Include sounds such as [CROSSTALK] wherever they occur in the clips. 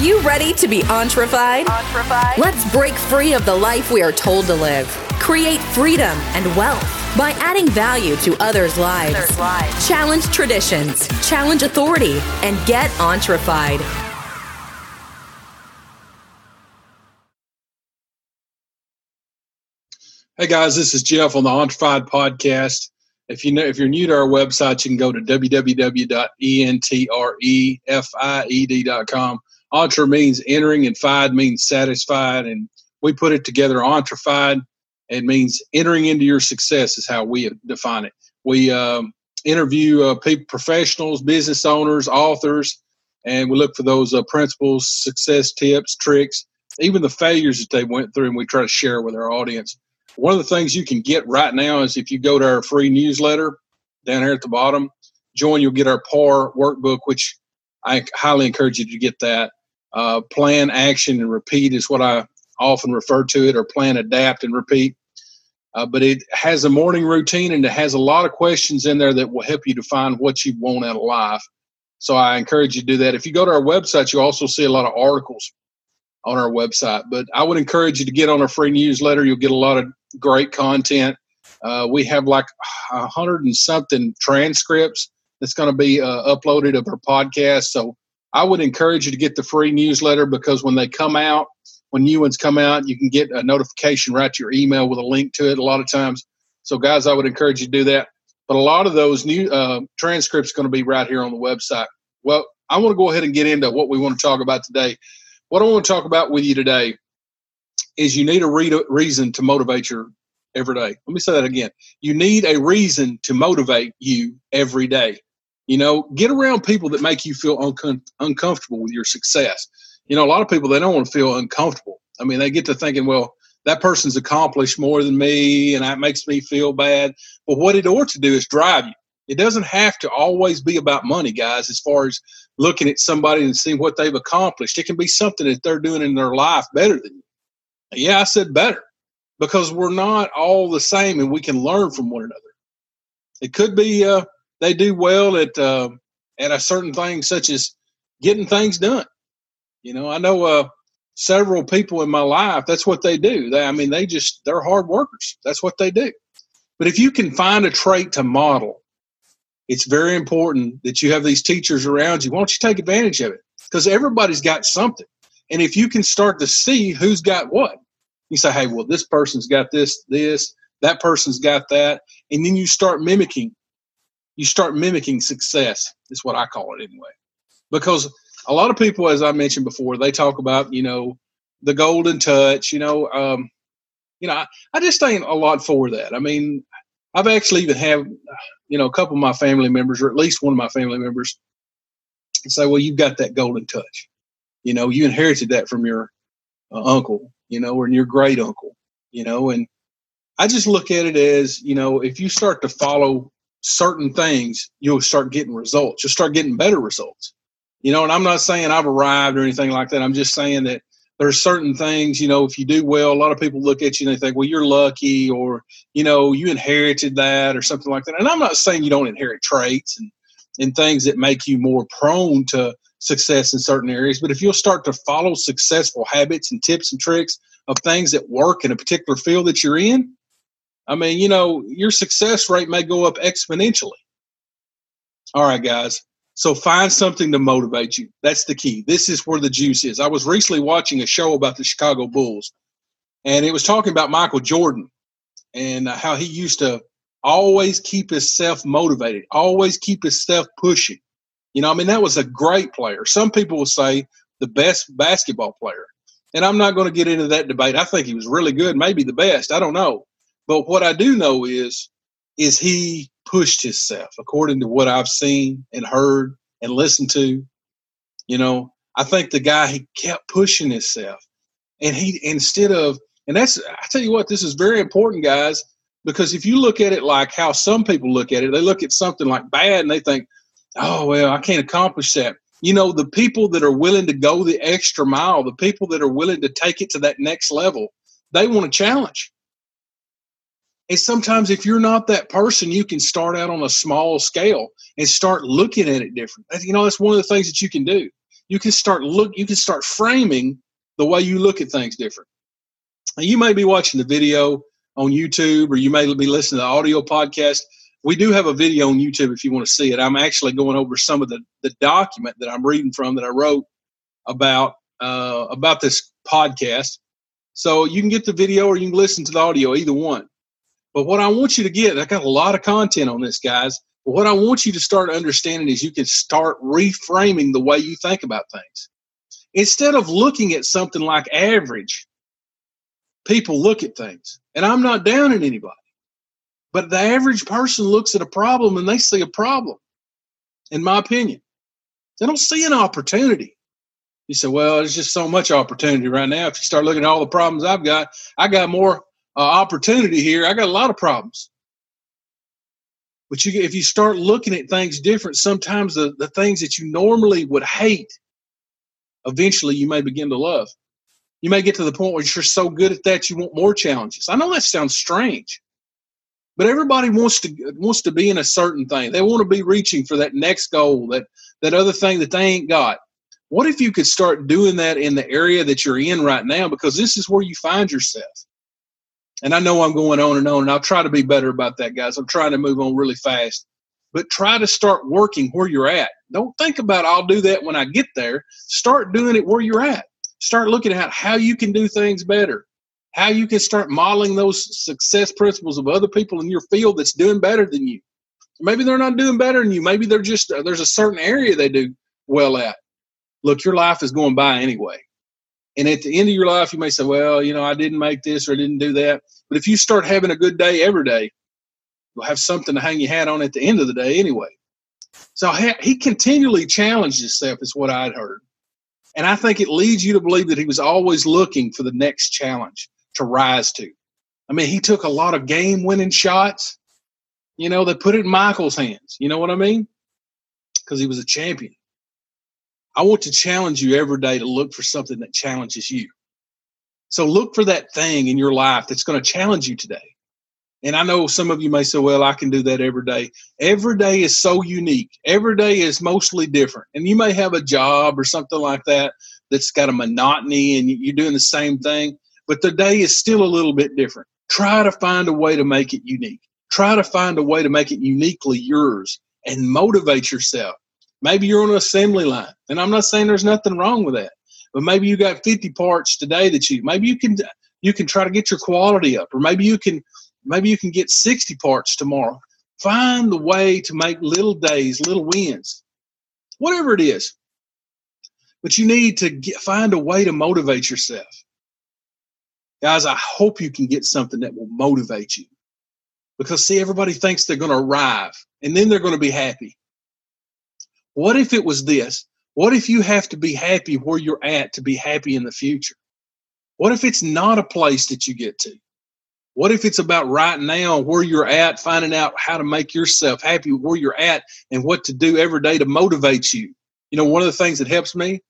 you ready to be entrefied? Let's break free of the life we are told to live. Create freedom and wealth by adding value to others' lives. Others' lives. Challenge traditions, challenge authority, and get entrefied. Hey guys, this is Jeff on the Entrefied podcast. If you know if you're new to our website, you can go to www.entrefied.com. Entre means entering and fied means satisfied, and we put it together. Entrefied it means entering into your success is how we define it. We um, interview uh, people, professionals, business owners, authors, and we look for those uh, principles, success tips, tricks, even the failures that they went through, and we try to share with our audience. One of the things you can get right now is if you go to our free newsletter down here at the bottom, join, you'll get our PAR workbook, which I highly encourage you to get that. Uh, plan, action, and repeat is what I often refer to it, or plan, adapt, and repeat. Uh, but it has a morning routine and it has a lot of questions in there that will help you define what you want out of life. So I encourage you to do that. If you go to our website, you also see a lot of articles on our website. But I would encourage you to get on our free newsletter. You'll get a lot of great content. Uh, we have like a hundred and something transcripts that's going to be uh, uploaded of our podcast. So I would encourage you to get the free newsletter because when they come out, when new ones come out, you can get a notification right to your email with a link to it a lot of times. So, guys, I would encourage you to do that. But a lot of those new uh, transcripts going to be right here on the website. Well, I want to go ahead and get into what we want to talk about today. What I want to talk about with you today is you need a re- reason to motivate your every day. Let me say that again. You need a reason to motivate you every day. You know, get around people that make you feel uncom- uncomfortable with your success you know, a lot of people they don't want to feel uncomfortable. I mean, they get to thinking, well, that person's accomplished more than me, and that makes me feel bad. But what it ought to do is drive you. It doesn't have to always be about money, guys. As far as looking at somebody and seeing what they've accomplished, it can be something that they're doing in their life better than you. Yeah, I said better because we're not all the same, and we can learn from one another. It could be uh, they do well at uh, at a certain thing, such as getting things done. You know, I know uh, several people in my life. That's what they do. They, I mean, they just they're hard workers. That's what they do. But if you can find a trait to model, it's very important that you have these teachers around you. Why don't you take advantage of it? Because everybody's got something. And if you can start to see who's got what, you say, hey, well, this person's got this, this, that person's got that. And then you start mimicking. You start mimicking success, is what I call it anyway. Because a lot of people, as I mentioned before, they talk about you know the golden touch. You know, um, you know, I, I just ain't a lot for that. I mean, I've actually even have you know a couple of my family members, or at least one of my family members, say, "Well, you've got that golden touch. You know, you inherited that from your uh, uncle, you know, or your great uncle, you know." And I just look at it as you know, if you start to follow certain things, you'll start getting results. You'll start getting better results. You know, and I'm not saying I've arrived or anything like that. I'm just saying that there's certain things, you know, if you do well, a lot of people look at you and they think, well, you're lucky or, you know, you inherited that or something like that. And I'm not saying you don't inherit traits and, and things that make you more prone to success in certain areas. But if you'll start to follow successful habits and tips and tricks of things that work in a particular field that you're in, I mean, you know, your success rate may go up exponentially. All right, guys. So find something to motivate you. That's the key. This is where the juice is. I was recently watching a show about the Chicago Bulls, and it was talking about Michael Jordan and how he used to always keep himself motivated, always keep himself pushing. You know, I mean, that was a great player. Some people will say the best basketball player. And I'm not going to get into that debate. I think he was really good, maybe the best. I don't know. But what I do know is is he pushed himself according to what I've seen and heard and listened to. You know, I think the guy he kept pushing himself, and he instead of and that's I tell you what, this is very important, guys, because if you look at it like how some people look at it, they look at something like bad and they think, oh well, I can't accomplish that. You know, the people that are willing to go the extra mile, the people that are willing to take it to that next level, they want a challenge. And sometimes, if you're not that person, you can start out on a small scale and start looking at it different. You know, that's one of the things that you can do. you can start look you can start framing the way you look at things different. You may be watching the video on YouTube or you may be listening to the audio podcast. We do have a video on YouTube if you want to see it. I'm actually going over some of the, the document that I'm reading from that I wrote about uh, about this podcast. So you can get the video or you can listen to the audio, either one. But what I want you to get, I got a lot of content on this, guys. But what I want you to start understanding is you can start reframing the way you think about things. Instead of looking at something like average, people look at things. And I'm not down on anybody. But the average person looks at a problem and they see a problem, in my opinion. They don't see an opportunity. You say, well, there's just so much opportunity right now. If you start looking at all the problems I've got, I got more uh, opportunity here. I got a lot of problems. But you, if you start looking at things different, sometimes the, the things that you normally would hate, eventually you may begin to love. You may get to the point where you're so good at that you want more challenges. I know that sounds strange, but everybody wants to wants to be in a certain thing. They want to be reaching for that next goal, that that other thing that they ain't got. What if you could start doing that in the area that you're in right now? Because this is where you find yourself. And I know I'm going on and on, and I'll try to be better about that, guys. I'm trying to move on really fast. But try to start working where you're at. Don't think about I'll do that when I get there. Start doing it where you're at. Start looking at how you can do things better, how you can start modeling those success principles of other people in your field that's doing better than you. Maybe they're not doing better than you. Maybe they're just uh, there's a certain area they do well at. Look, your life is going by anyway. And at the end of your life, you may say, well, you know, I didn't make this or I didn't do that. But if you start having a good day every day, you'll have something to hang your hat on at the end of the day anyway. So he continually challenged himself, is what I'd heard. And I think it leads you to believe that he was always looking for the next challenge to rise to. I mean, he took a lot of game winning shots. You know, they put it in Michael's hands. You know what I mean? Because he was a champion. I want to challenge you every day to look for something that challenges you. So look for that thing in your life that's going to challenge you today. And I know some of you may say, well, I can do that every day. Every day is so unique. Every day is mostly different. And you may have a job or something like that that's got a monotony and you're doing the same thing, but the day is still a little bit different. Try to find a way to make it unique. Try to find a way to make it uniquely yours and motivate yourself. Maybe you're on an assembly line, and I'm not saying there's nothing wrong with that, but maybe you got 50 parts today that you maybe you can you can try to get your quality up, or maybe you can maybe you can get 60 parts tomorrow. Find the way to make little days, little wins, whatever it is. But you need to get, find a way to motivate yourself. Guys, I hope you can get something that will motivate you. Because, see, everybody thinks they're going to arrive and then they're going to be happy. What if it was this? What if you have to be happy where you're at to be happy in the future? What if it's not a place that you get to? What if it's about right now where you're at, finding out how to make yourself happy where you're at and what to do every day to motivate you? You know, one of the things that helps me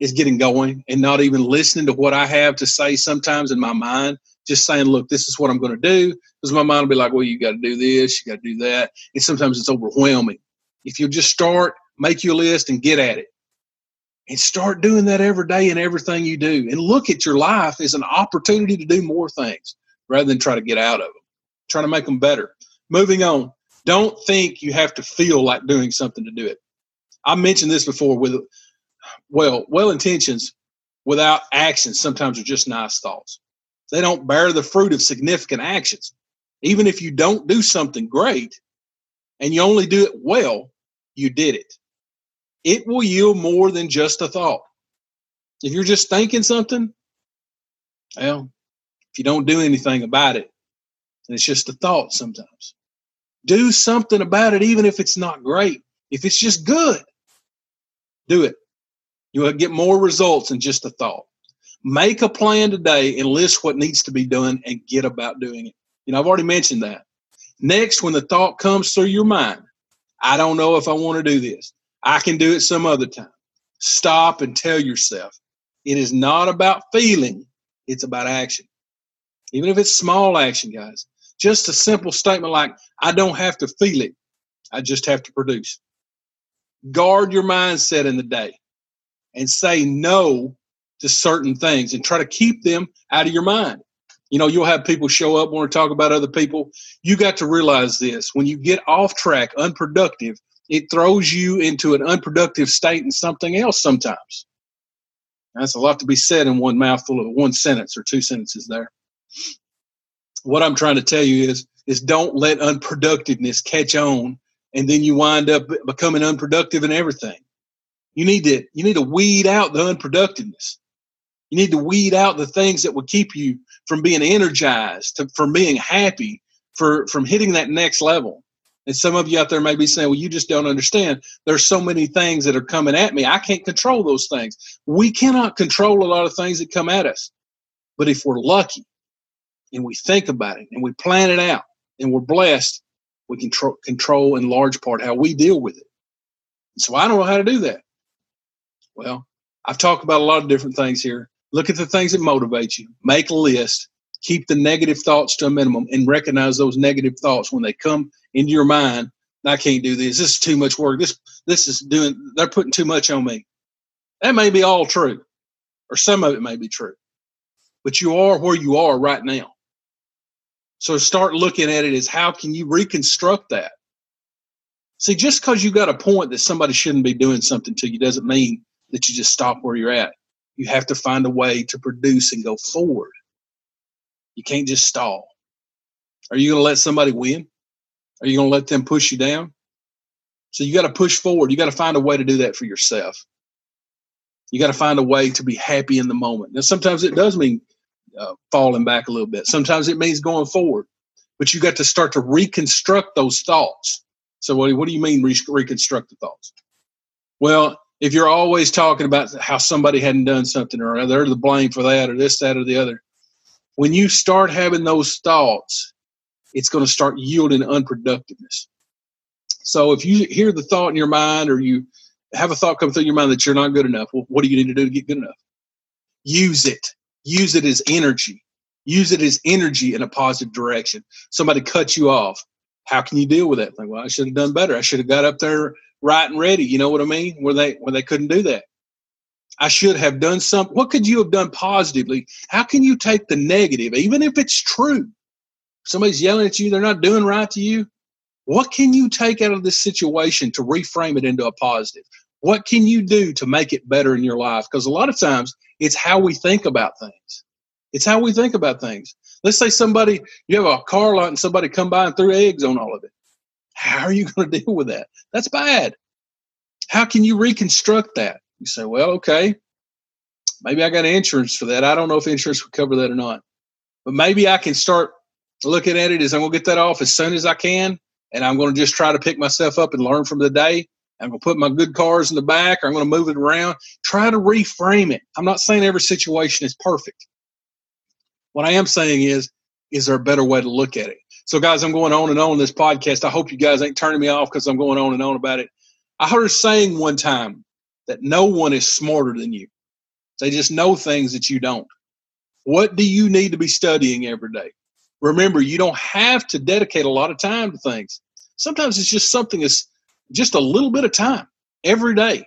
is getting going and not even listening to what I have to say sometimes in my mind. Just saying, look, this is what I'm going to do. Because my mind will be like, well, you got to do this, you got to do that. And sometimes it's overwhelming. If you just start, make your list, and get at it. And start doing that every day in everything you do. And look at your life as an opportunity to do more things rather than try to get out of them. trying to make them better. Moving on. Don't think you have to feel like doing something to do it. I mentioned this before with, well, well intentions without actions sometimes are just nice thoughts. They don't bear the fruit of significant actions. Even if you don't do something great and you only do it well, you did it. It will yield more than just a thought. If you're just thinking something, well, if you don't do anything about it, and it's just a thought sometimes. Do something about it, even if it's not great. If it's just good, do it. You'll get more results than just a thought. Make a plan today and list what needs to be done and get about doing it. You know, I've already mentioned that. Next, when the thought comes through your mind, I don't know if I want to do this. I can do it some other time. Stop and tell yourself it is not about feeling, it's about action even if it's small action, guys. Just a simple statement like, I don't have to feel it, I just have to produce. Guard your mindset in the day. and say no to certain things and try to keep them out of your mind. You know, you'll have people show up want to talk about other people. You got to realize this when you get off track, unproductive, it throws you into an unproductive state and something else sometimes. That's a lot to be said in one mouthful of one sentence or two sentences there. What I'm trying to tell you is is don't let unproductiveness catch on and then you wind up becoming unproductive in everything. You need to you need to weed out the unproductiveness. You need to weed out the things that would keep you from being energized, to, from being happy, for from hitting that next level. And some of you out there may be saying, well, you just don't understand. There's so many things that are coming at me. I can't control those things. We cannot control a lot of things that come at us. But if we're lucky and we think about it and we plan it out and we're blessed, we can tr- control in large part how we deal with it. So I don't know how to do that. Well, I've talked about a lot of different things here. Look at the things that motivate you. Make a list. Keep the negative thoughts to a minimum and recognize those negative thoughts when they come into your mind. I can't do this. This is too much work. This this is doing they're putting too much on me. That may be all true. Or some of it may be true. But you are where you are right now. So start looking at it as how can you reconstruct that? See, just because you got a point that somebody shouldn't be doing something to you doesn't mean that you just stop where you're at. You have to find a way to produce and go forward. You can't just stall. Are you going to let somebody win? Are you going to let them push you down? So you got to push forward. You got to find a way to do that for yourself. You got to find a way to be happy in the moment. Now, sometimes it does mean uh, falling back a little bit. Sometimes it means going forward. But you got to start to reconstruct those thoughts. So, what, what do you mean re- reconstruct the thoughts? Well, if you're always talking about how somebody hadn't done something or they're the blame for that or this, that, or the other, when you start having those thoughts, it's going to start yielding unproductiveness. So if you hear the thought in your mind or you have a thought come through your mind that you're not good enough, well, what do you need to do to get good enough? Use it. Use it as energy. Use it as energy in a positive direction. Somebody cuts you off. How can you deal with that? Like, well, I should have done better. I should have got up there right and ready. You know what I mean? Where they where they couldn't do that. I should have done something. What could you have done positively? How can you take the negative, even if it's true? Somebody's yelling at you, they're not doing right to you. What can you take out of this situation to reframe it into a positive? What can you do to make it better in your life? Because a lot of times it's how we think about things. It's how we think about things. Let's say somebody, you have a car lot and somebody come by and threw eggs on all of it. How are you going [LAUGHS] to deal with that? That's bad. How can you reconstruct that? You say, well, okay, maybe I got insurance for that. I don't know if insurance would cover that or not. But maybe I can start looking at it as I'm going to get that off as soon as I can. And I'm going to just try to pick myself up and learn from the day. I'm going to put my good cars in the back, or I'm going to move it around. Try to reframe it. I'm not saying every situation is perfect. What I am saying is, is there a better way to look at it? So, guys, I'm going on and on this podcast. I hope you guys ain't turning me off because I'm going on and on about it. I heard a saying one time that no one is smarter than you. They just know things that you don't. What do you need to be studying every day? Remember, you don't have to dedicate a lot of time to things. Sometimes it's just something that's just a little bit of time every day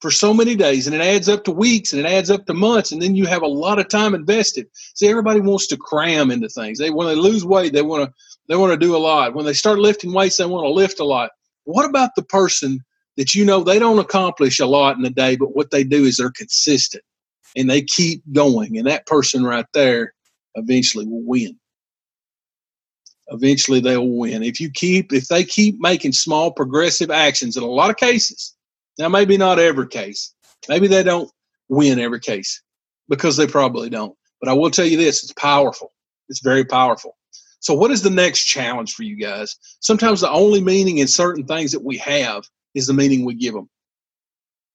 for so many days and it adds up to weeks and it adds up to months and then you have a lot of time invested see everybody wants to cram into things they when they lose weight they want to they want to do a lot when they start lifting weights they want to lift a lot what about the person that you know they don't accomplish a lot in a day but what they do is they're consistent and they keep going and that person right there eventually will win eventually they'll win if you keep if they keep making small progressive actions in a lot of cases now, maybe not every case. Maybe they don't win every case because they probably don't. But I will tell you this it's powerful. It's very powerful. So, what is the next challenge for you guys? Sometimes the only meaning in certain things that we have is the meaning we give them.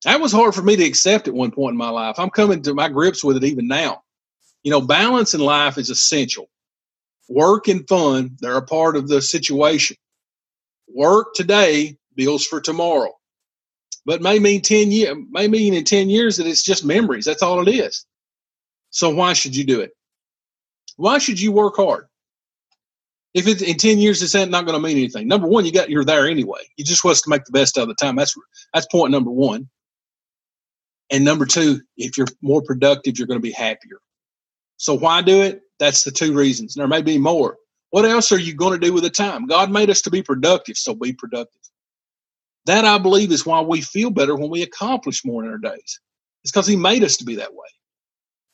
That was hard for me to accept at one point in my life. I'm coming to my grips with it even now. You know, balance in life is essential. Work and fun, they're a part of the situation. Work today, bills for tomorrow but may mean 10 years, may mean in 10 years that it's just memories. That's all it is. So why should you do it? Why should you work hard? If it's in 10 years, it's not going to mean anything. Number one, you got, you're there anyway. You just want to make the best out of the time. That's, that's point number one. And number two, if you're more productive, you're going to be happier. So why do it? That's the two reasons. There may be more. What else are you going to do with the time? God made us to be productive, so be productive. That I believe is why we feel better when we accomplish more in our days. It's because He made us to be that way.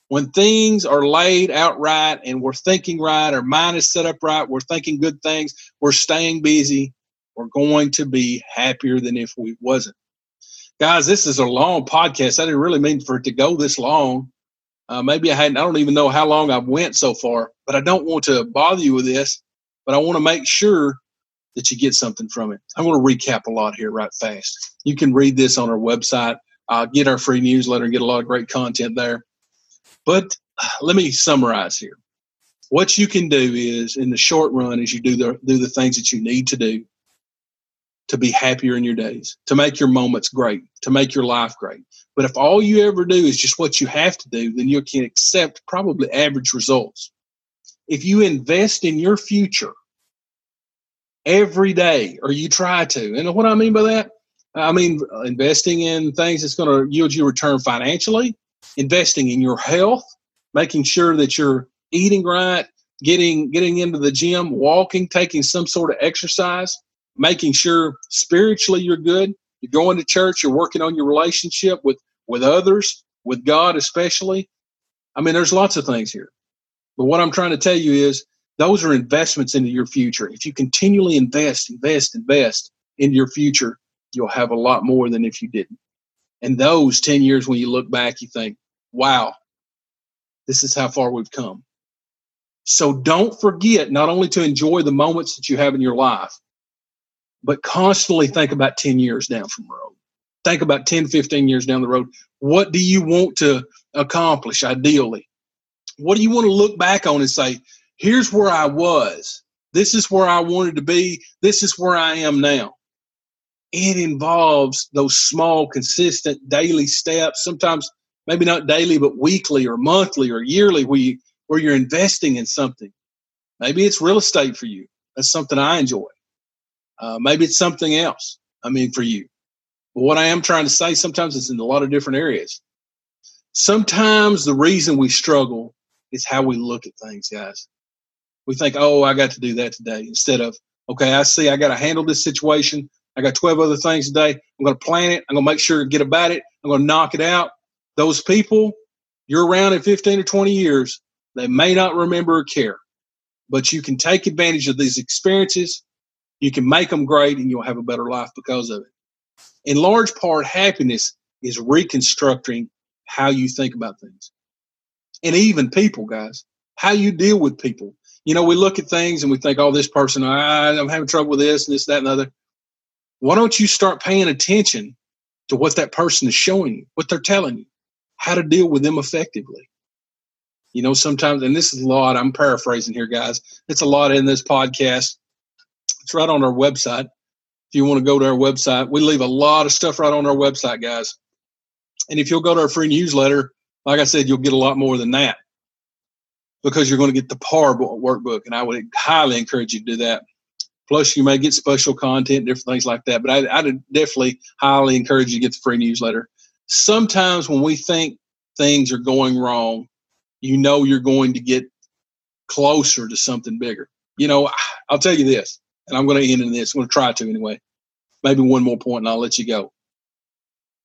When things are laid out right and we're thinking right, our mind is set up right, we're thinking good things, we're staying busy, we're going to be happier than if we wasn't. Guys, this is a long podcast. I didn't really mean for it to go this long. Uh, maybe I hadn't, I don't even know how long I've went so far, but I don't want to bother you with this, but I want to make sure that you get something from it. I'm going to recap a lot here right fast. You can read this on our website, uh, get our free newsletter, and get a lot of great content there. But let me summarize here. What you can do is, in the short run, is you do the do the things that you need to do to be happier in your days, to make your moments great, to make your life great. But if all you ever do is just what you have to do, then you can accept probably average results. If you invest in your future every day, or you try to, and what I mean by that, I mean investing in things that's going to yield you return financially, investing in your health, making sure that you're eating right, getting getting into the gym, walking, taking some sort of exercise, making sure spiritually you're good. You're going to church, you're working on your relationship with with others, with God especially. I mean, there's lots of things here. But what I'm trying to tell you is those are investments into your future. If you continually invest, invest, invest into your future, you'll have a lot more than if you didn't. And those 10 years when you look back, you think, wow, this is how far we've come. So don't forget not only to enjoy the moments that you have in your life, but constantly think about 10 years down from the road. Think about 10, 15 years down the road. What do you want to accomplish ideally? What do you want to look back on and say, here's where I was. This is where I wanted to be. This is where I am now it involves those small, consistent daily steps, sometimes maybe not daily, but weekly or monthly or yearly, where, you, where you're investing in something. Maybe it's real estate for you. That's something I enjoy. Uh, maybe it's something else. I mean, for you. But what I am trying to say, sometimes it's in a lot of different areas. Sometimes the reason we struggle is how we look at things, guys. We think, oh, I got to do that today, instead of, okay, I see I got to handle this situation. I got 12 other things today. I'm going to plan it. I'm going to make sure to get about it. I'm going to knock it out. Those people you're around in 15 or 20 years, they may not remember or care, but you can take advantage of these experiences. You can make them great and you'll have a better life because of it. In large part, happiness is reconstructing how you think about things. And even people, guys, how you deal with people. You know, we look at things and we think, oh, this person, I, I'm having trouble with this and this, that, and the other why don't you start paying attention to what that person is showing you, what they're telling you, how to deal with them effectively? You know, sometimes, and this is a lot, I'm paraphrasing here, guys. It's a lot in this podcast. It's right on our website. If you want to go to our website, we leave a lot of stuff right on our website, guys. And if you'll go to our free newsletter, like I said, you'll get a lot more than that because you're going to get the PAR workbook. And I would highly encourage you to do that. Plus, you may get special content, different things like that. But I, I definitely highly encourage you to get the free newsletter. Sometimes when we think things are going wrong, you know you're going to get closer to something bigger. You know, [SIGHS] I'll tell you this, and I'm going to end in this. I'm going to try to anyway. Maybe one more point, and I'll let you go.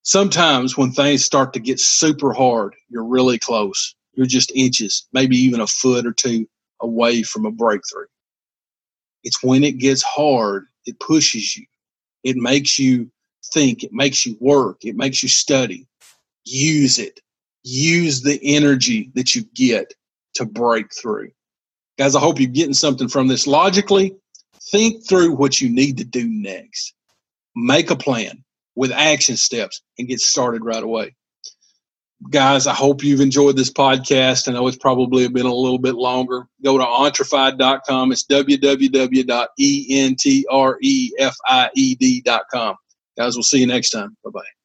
Sometimes when things start to get super hard, you're really close. You're just inches, maybe even a foot or two away from a breakthrough. It's when it gets hard, it pushes you. It makes you think, it makes you work, it makes you study. Use it. Use the energy that you get to break through. Guys, I hope you're getting something from this. Logically, think through what you need to do next. Make a plan with action steps and get started right away guys, I hope you've enjoyed this podcast. I know it's probably been a little bit longer. Go to entrefied.com. It's www.entrefied.com. Guys, we'll see you next time. Bye bye.